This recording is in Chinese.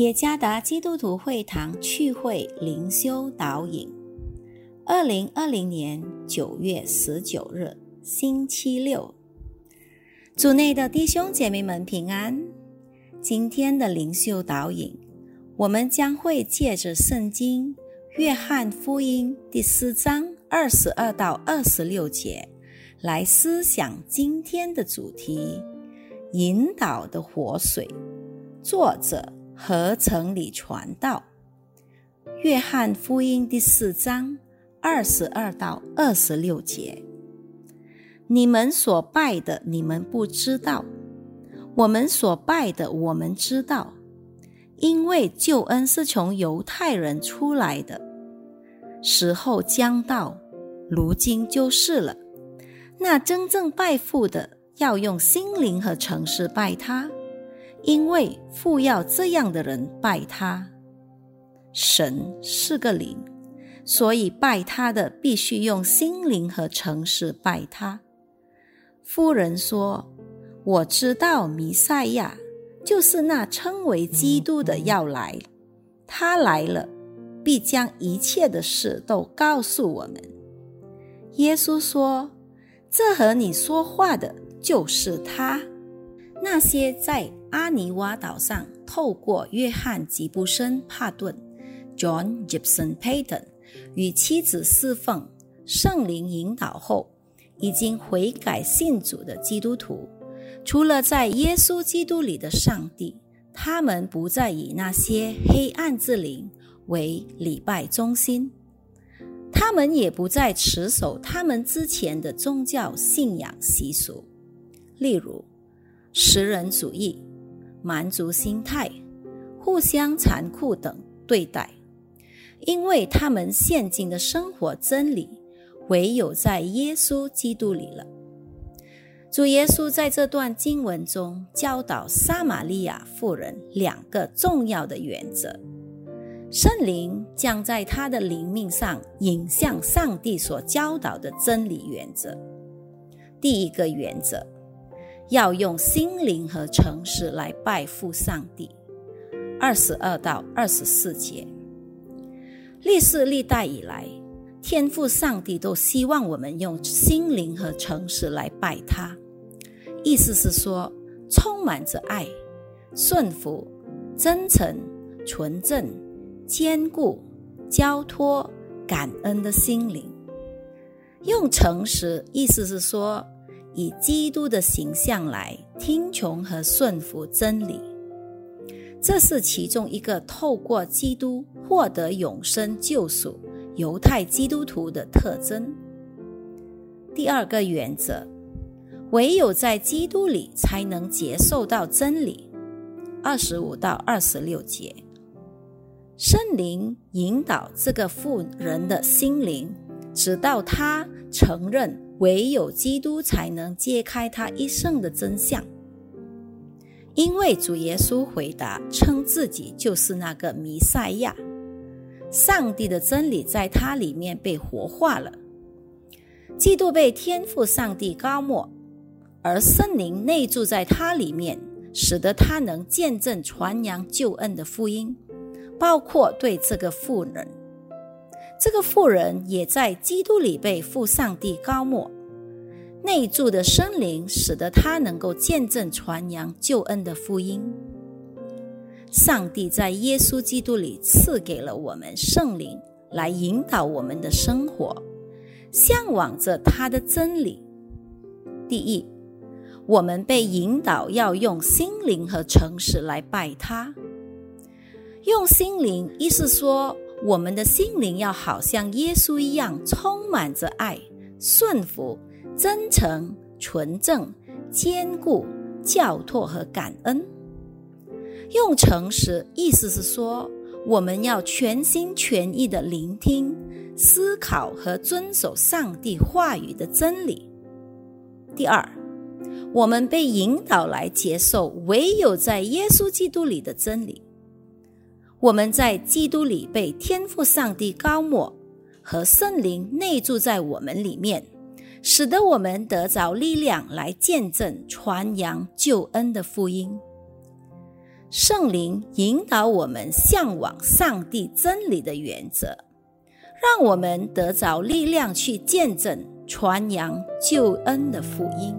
耶加达基督徒会堂趣会灵修导引，二零二零年九月十九日，星期六。组内的弟兄姐妹们平安。今天的灵修导引，我们将会借着圣经《约翰福音》第四章二十二到二十六节来思想今天的主题：引导的活水。作者。合成里传道，《约翰福音》第四章二十二到二十六节：你们所拜的，你们不知道；我们所拜的，我们知道，因为救恩是从犹太人出来的。时候将到，如今就是了。那真正拜父的，要用心灵和诚实拜他。因为父要这样的人拜他，神是个灵，所以拜他的必须用心灵和诚实拜他。夫人说：“我知道弥赛亚就是那称为基督的要来，他来了，必将一切的事都告诉我们。”耶稣说：“这和你说话的就是他。”那些在阿尼瓦岛上透过约翰吉布森帕顿 （John Gibson Payton） 与妻子侍奉圣灵引导后，已经悔改信主的基督徒，除了在耶稣基督里的上帝，他们不再以那些黑暗之灵为礼拜中心，他们也不再持守他们之前的宗教信仰习俗，例如。食人主义、蛮族心态、互相残酷等对待，因为他们现今的生活真理唯有在耶稣基督里了。主耶稣在这段经文中教导撒玛利亚妇人两个重要的原则：圣灵将在他的灵命上引向上帝所教导的真理原则。第一个原则。要用心灵和诚实来拜父上帝。二十二到二十四节，历世历代以来，天父上帝都希望我们用心灵和诚实来拜他。意思是说，充满着爱、顺服、真诚、纯正、坚固、交托、感恩的心灵。用诚实，意思是说。以基督的形象来听从和顺服真理，这是其中一个透过基督获得永生救赎犹太基督徒的特征。第二个原则，唯有在基督里才能接受到真理。二十五到二十六节，圣灵引导这个妇人的心灵，直到他承认。唯有基督才能揭开他一生的真相，因为主耶稣回答称自己就是那个弥赛亚，上帝的真理在他里面被活化了，基督被天赋上帝高莫，而圣灵内住在他里面，使得他能见证传扬救恩的福音，包括对这个妇人。这个妇人也在基督里被父上帝高莫，内住的生灵使得他能够见证传扬救恩的福音。上帝在耶稣基督里赐给了我们圣灵，来引导我们的生活，向往着他的真理。第一，我们被引导要用心灵和诚实来拜他。用心灵，意思说。我们的心灵要好像耶稣一样，充满着爱、顺服、真诚、纯正、坚固、教托和感恩。用诚实，意思是说，我们要全心全意的聆听、思考和遵守上帝话语的真理。第二，我们被引导来接受唯有在耶稣基督里的真理。我们在基督里被天赋上帝高莫和圣灵内住在我们里面，使得我们得着力量来见证传扬救恩的福音。圣灵引导我们向往上帝真理的原则，让我们得着力量去见证、传扬救恩的福音。